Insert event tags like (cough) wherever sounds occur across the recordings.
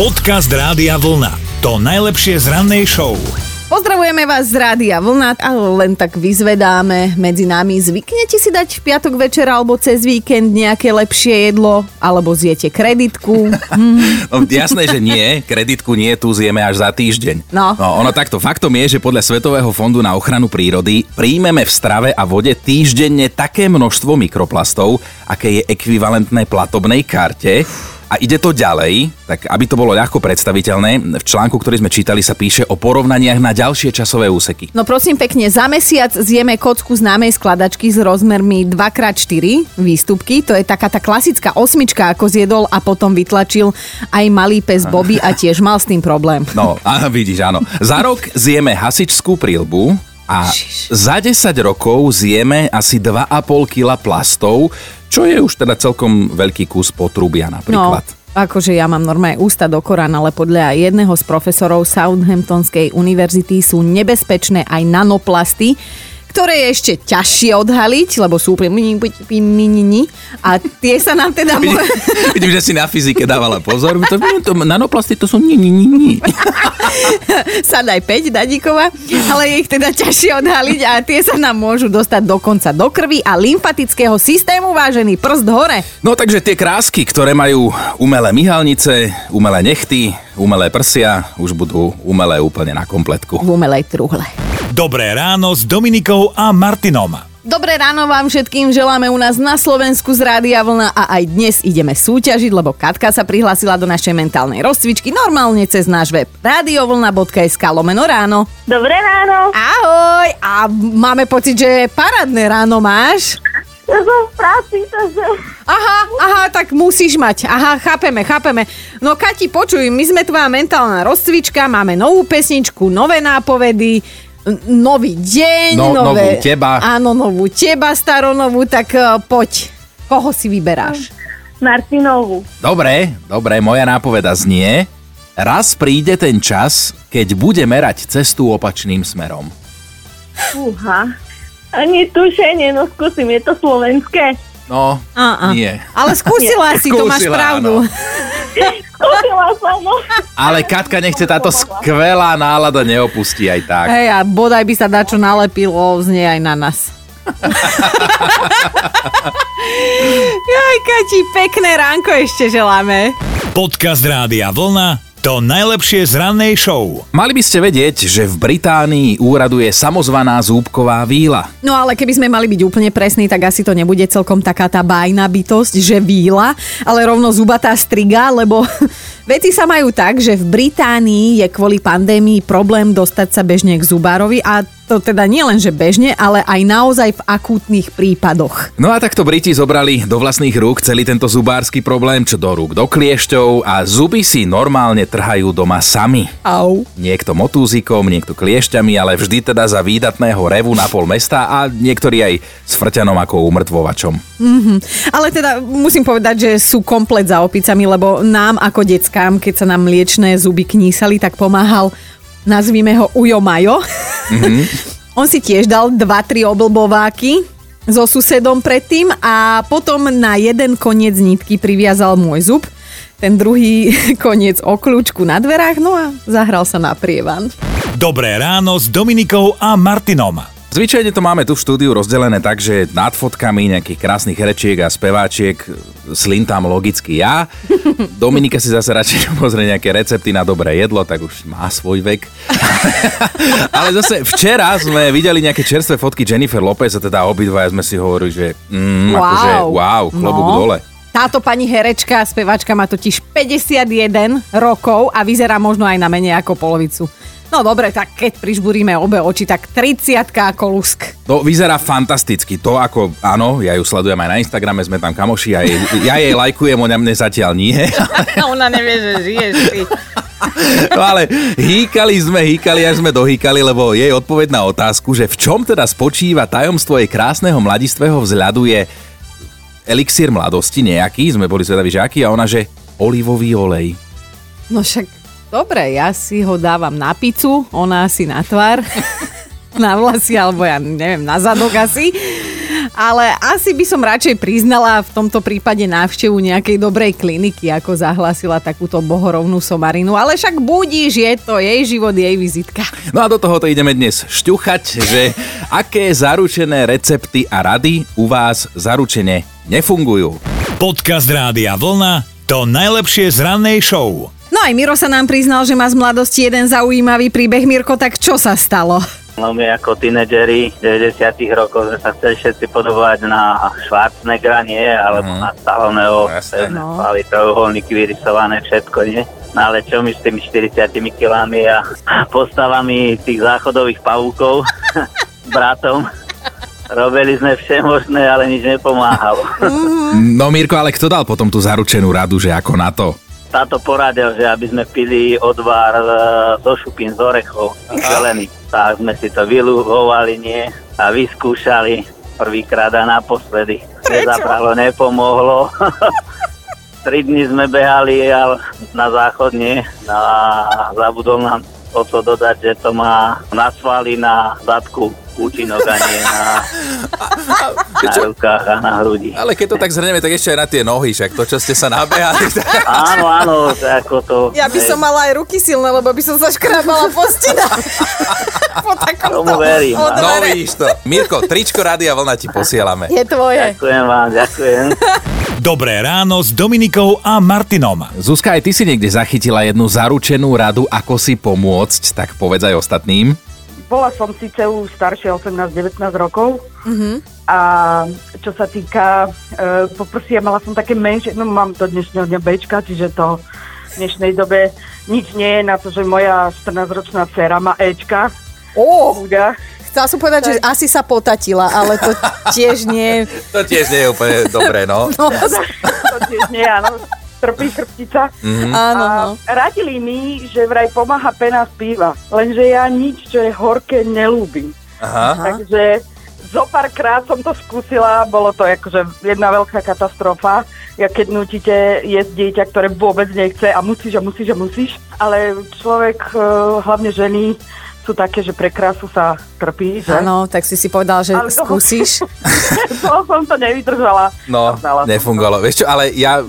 Podcast Rádia Vlna. To najlepšie z rannej show. Pozdravujeme vás z Rádia Vlna, ale len tak vyzvedáme medzi nami. Zvyknete si dať v piatok večer alebo cez víkend nejaké lepšie jedlo? Alebo zjete kreditku? (laughs) No, jasné, že nie. Kreditku nie, tu zjeme až za týždeň. No. no. Ono takto. Faktom je, že podľa Svetového fondu na ochranu prírody príjmeme v strave a vode týždenne také množstvo mikroplastov, aké je ekvivalentné platobnej karte. A ide to ďalej, tak aby to bolo ľahko predstaviteľné, v článku, ktorý sme čítali, sa píše o porovnaniach na ďalšie časové úseky. No prosím pekne, za mesiac zjeme kocku známej skladačky s rozmermi 2x4 výstupky. To je taká tá klasická osmička, ako zjedol a potom vytlačil aj malý pes Bobby a tiež mal s tým problém. No, a (laughs) vidíš, áno. Za rok zjeme hasičskú prílbu, a za 10 rokov zjeme asi 2,5 kg plastov, čo je už teda celkom veľký kus potrubia napríklad. No. Akože ja mám normálne ústa do Korán, ale podľa jedného z profesorov Southamptonskej univerzity sú nebezpečné aj nanoplasty, ktoré je ešte ťažšie odhaliť, lebo sú úplne a tie sa nám teda... (laughs) Vidím, že si na fyzike dávala pozor. To, to, nanoplasty to sú ni, ni, ni, ni. (laughs) Sadaj 5, Dadíková, ale je ich teda ťažšie odhaliť a tie sa nám môžu dostať dokonca do krvi a lymfatického systému, vážený prst hore. No takže tie krásky, ktoré majú umelé myhalnice, umelé nechty, umelé prsia, už budú umelé úplne na kompletku. V umelej truhle. Dobré ráno s Dominikou a Martinom. Dobré ráno vám všetkým želáme u nás na Slovensku z Rádia Vlna a aj dnes ideme súťažiť, lebo Katka sa prihlásila do našej mentálnej rozcvičky normálne cez náš web radiovlna.sk lomeno ráno. Dobré ráno. Ahoj! A máme pocit, že parádne ráno máš. Ja som v práci, takže... Aha, aha, tak musíš mať. Aha, chápeme, chápeme. No Kati, počuj, my sme tvoja mentálna rozcvička, máme novú pesničku, nové nápovedy, nový deň, no, nové... Novú teba. Áno, novú teba, staronovú, tak uh, poď. Koho si vyberáš? Martinovu. Dobre, dobre, moja nápoveda znie. Raz príde ten čas, keď bude merať cestu opačným smerom. Fúha. Ani tušenie, no skúsim, je to slovenské. No, A-a. nie. Ale skúsila si, to máš pravdu. áno. (laughs) Skúsila som. Ale Katka, nechce táto skvelá nálada neopustí aj tak. Hej, a bodaj by sa dačo nalepilo z nej aj na nás. (laughs) Jaj, Kati, pekné ránko ešte želáme. Podcast Rádia Vlna. To najlepšie z rannej show. Mali by ste vedieť, že v Británii úraduje samozvaná zúbková víla. No ale keby sme mali byť úplne presní, tak asi to nebude celkom taká tá bájna bytosť, že víla, ale rovno zubatá striga, lebo (laughs) veci sa majú tak, že v Británii je kvôli pandémii problém dostať sa bežne k zubárovi a to teda nie len, že bežne, ale aj naozaj v akútnych prípadoch. No a takto Briti zobrali do vlastných rúk celý tento zubársky problém, čo do rúk do kliešťov a zuby si normálne trhajú doma sami. Au. Niekto motúzikom, niekto kliešťami, ale vždy teda za výdatného revu na pol mesta a niektorí aj s frťanom ako umrtvovačom. Ale teda musím povedať, že sú komplet za opicami, lebo nám ako deckám, keď sa nám mliečné zuby knísali, tak pomáhal, nazvime ho Ujo Majo. Mm-hmm. (laughs) On si tiež dal 2-3 oblbováky so susedom predtým a potom na jeden koniec nitky priviazal môj zub, ten druhý (laughs) koniec o kľúčku na dverách, no a zahral sa na prievan. Dobré ráno s Dominikou a Martinom. Zvyčajne to máme tu v štúdiu rozdelené tak, že nad fotkami nejakých krásnych herečiek a speváčiek slintám logicky ja. (laughs) Dominika si zase radšej pozrie nejaké recepty na dobré jedlo, tak už má svoj vek. (laughs) Ale zase včera sme videli nejaké čerstvé fotky Jennifer Lopez a teda obidvaja sme si hovorili, že mm, Wow. akože wow, klobúk No. dole. Táto pani herečka, spevačka má totiž 51 rokov a vyzerá možno aj na menej ako polovicu. No dobre, tak keď prižbúrime obe oči, tak 30 ako lusk. To vyzerá fantasticky. To ako, áno, ja ju sledujem aj na Instagrame, sme tam kamoši, ja jej, ja jej lajkujem, ona mne zatiaľ nie. (laughs) Ona nevie, že žiješ ty. (laughs) No ale hýkali sme, hýkali, až sme dohýkali, lebo jej odpoveď na otázku, že v čom teda spočíva tajomstvo jej krásneho mladistvého vzhľadu je elixír mladosti nejaký, sme boli zvedaví, že aký, a ona, že olivový olej. No však, dobre, ja si ho dávam na pizzu, ona si na tvár, (laughs) na vlasy, alebo ja neviem, na zadok asi. Ale asi by som radšej priznala v tomto prípade návštevu nejakej dobrej kliniky, ako zahlásila takúto bohorovnú somarinu. Ale však budíš, je to jej život, jej vizitka. No a do tohoto ideme dnes šťuchať, že aké zaručené recepty a rady u vás zaručene nefungujú. Podcast Rádia Vlna to najlepšie z rannej show. No aj Miro sa nám priznal, že má z mladosti jeden zaujímavý príbeh. Mirko, tak čo sa stalo? No my ako tínedžeri 90 rokov sme sa chceli všetci podobovať na Schwarzeneggera, nie? Alebo Mhm. na Stalloneho. No, svaly, trojuholníky vyrysované, všetko, nie? No ale čo my s tými 40 kilami a postavami tých záchodových pavúkov s (laughs) bratom. Robili sme všemožné, ale nič nepomáhalo. (laughs) No Mirko, ale kto dal potom tú zaručenú radu, že ako na to? Táto poradil, že aby sme pili odvar e, zo šupín z orechov zelený. Tak sme si to vyluhovali, nie? A vyskúšali prvýkrát a naposledy. Nezabralo, nepomohlo. (laughs) Tri dni sme behali ale na záchod, nie? A zabudol nám o to dodať, že to má na svaly na zadku účinok a nie na, na rukách a na hrudi. Ale keď to tak zhrnieme, tak ešte aj na tie nohy, však to, čo ste sa nabehali. Tak... Áno, áno, ako to... Ja by som mala aj ruky silné, lebo by som sa škrábala po (laughs) takomto Tomu verím. No vidíš to. Mirko, tričko Rádia Vlna ti posielame. Je tvoje. Ďakujem vám, ďakujem. (laughs) Dobré ráno s Dominikou a Martinom. Zuzka, aj ty si niekde zachytila jednu zaručenú radu, ako si pomôcť, tak povedz aj ostatným. Bola som síce už staršia, 18-19 rokov. A čo sa týka e, poprsia, mala som také menšie, no mám do dnešného dňa Bčka, čiže to v dnešnej dobe nič nie je na to, že moja 14-ročná dcera má Ečka. Chuda. Chcela som povedať, že asi sa potatila, ale to (laughs) tiež nie. To tiež nie je úplne dobré, no. (laughs) No, (laughs) To tiež nie, áno. Trpí chrbtica. áno, no. A radili mi, že vraj pomáha pena z piva. Lenže ja nič, čo je horké, nelúbim. Aha. Takže zo párkrát som to skúsila, bolo to akože jedna veľká katastrofa. Ja keď nutíte jesť dieťa, ktoré vôbec nechce a musíš a musíš a musíš, ale človek, eh, hlavne ženy, sú také, že pre krásu sa trpí, že? Áno, tak si si povedal, že Ale to- skúsiš. (laughs) to som to nevydržala. No, nefungovalo. Vieš čo, ale ja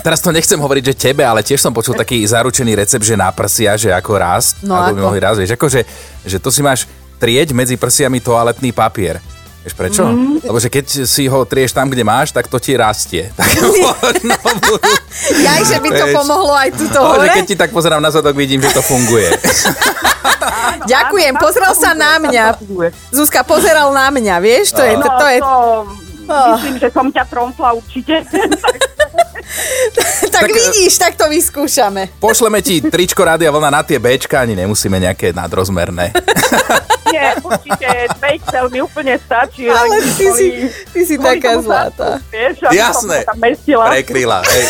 teraz to nechcem hovoriť, že tebe, ale tiež som počul taký zaručený recept, že na prsia, že ako rast, No alebo by ako? mohli rast, vieš, akože, že to si máš trieť medzi prsiami toaletný papier. Vieš prečo? Mhm. Lebo že keď si ho trieš tam, kde máš, tak to ti rastie. (laughs) Tak možno budú... Jaj, že by to Vieš. pomohlo aj tuto No, že hore. keď ti tak pozerám na zadok, vidím, že to funguje. (laughs) Ďakujem, pozrel sa to na mňa. to. Zuzka pozeral na mňa, vieš, to je, to, No, to je, to, myslím, že som ťa tromfla určite. (laughs) tak tak- vidíš, tak to vyskúšame. Pošleme ti tričko Rádia Vlna na tie Bčka, ani nemusíme nejaké nadrozmerné. Nie, určite 2XL mi úplne stačí. Ale ty si, kvôli- ty si taká zlatá. Vieš, Jasné. Prekryla, hej.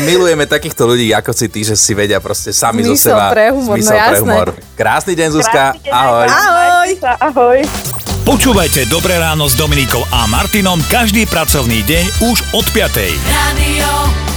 Milujeme takýchto ľudí ako si ty, že si vedia proste sami zo Zmysel seba. pre humor, no zmysel pre jasné. humor. Krásny deň, Zuzka. Krásny deň, Ahoj. Ahoj. Ahoj. Počúvajte Dobré ráno s Dominikou a Martinom každý pracovný deň už od 5. Radio.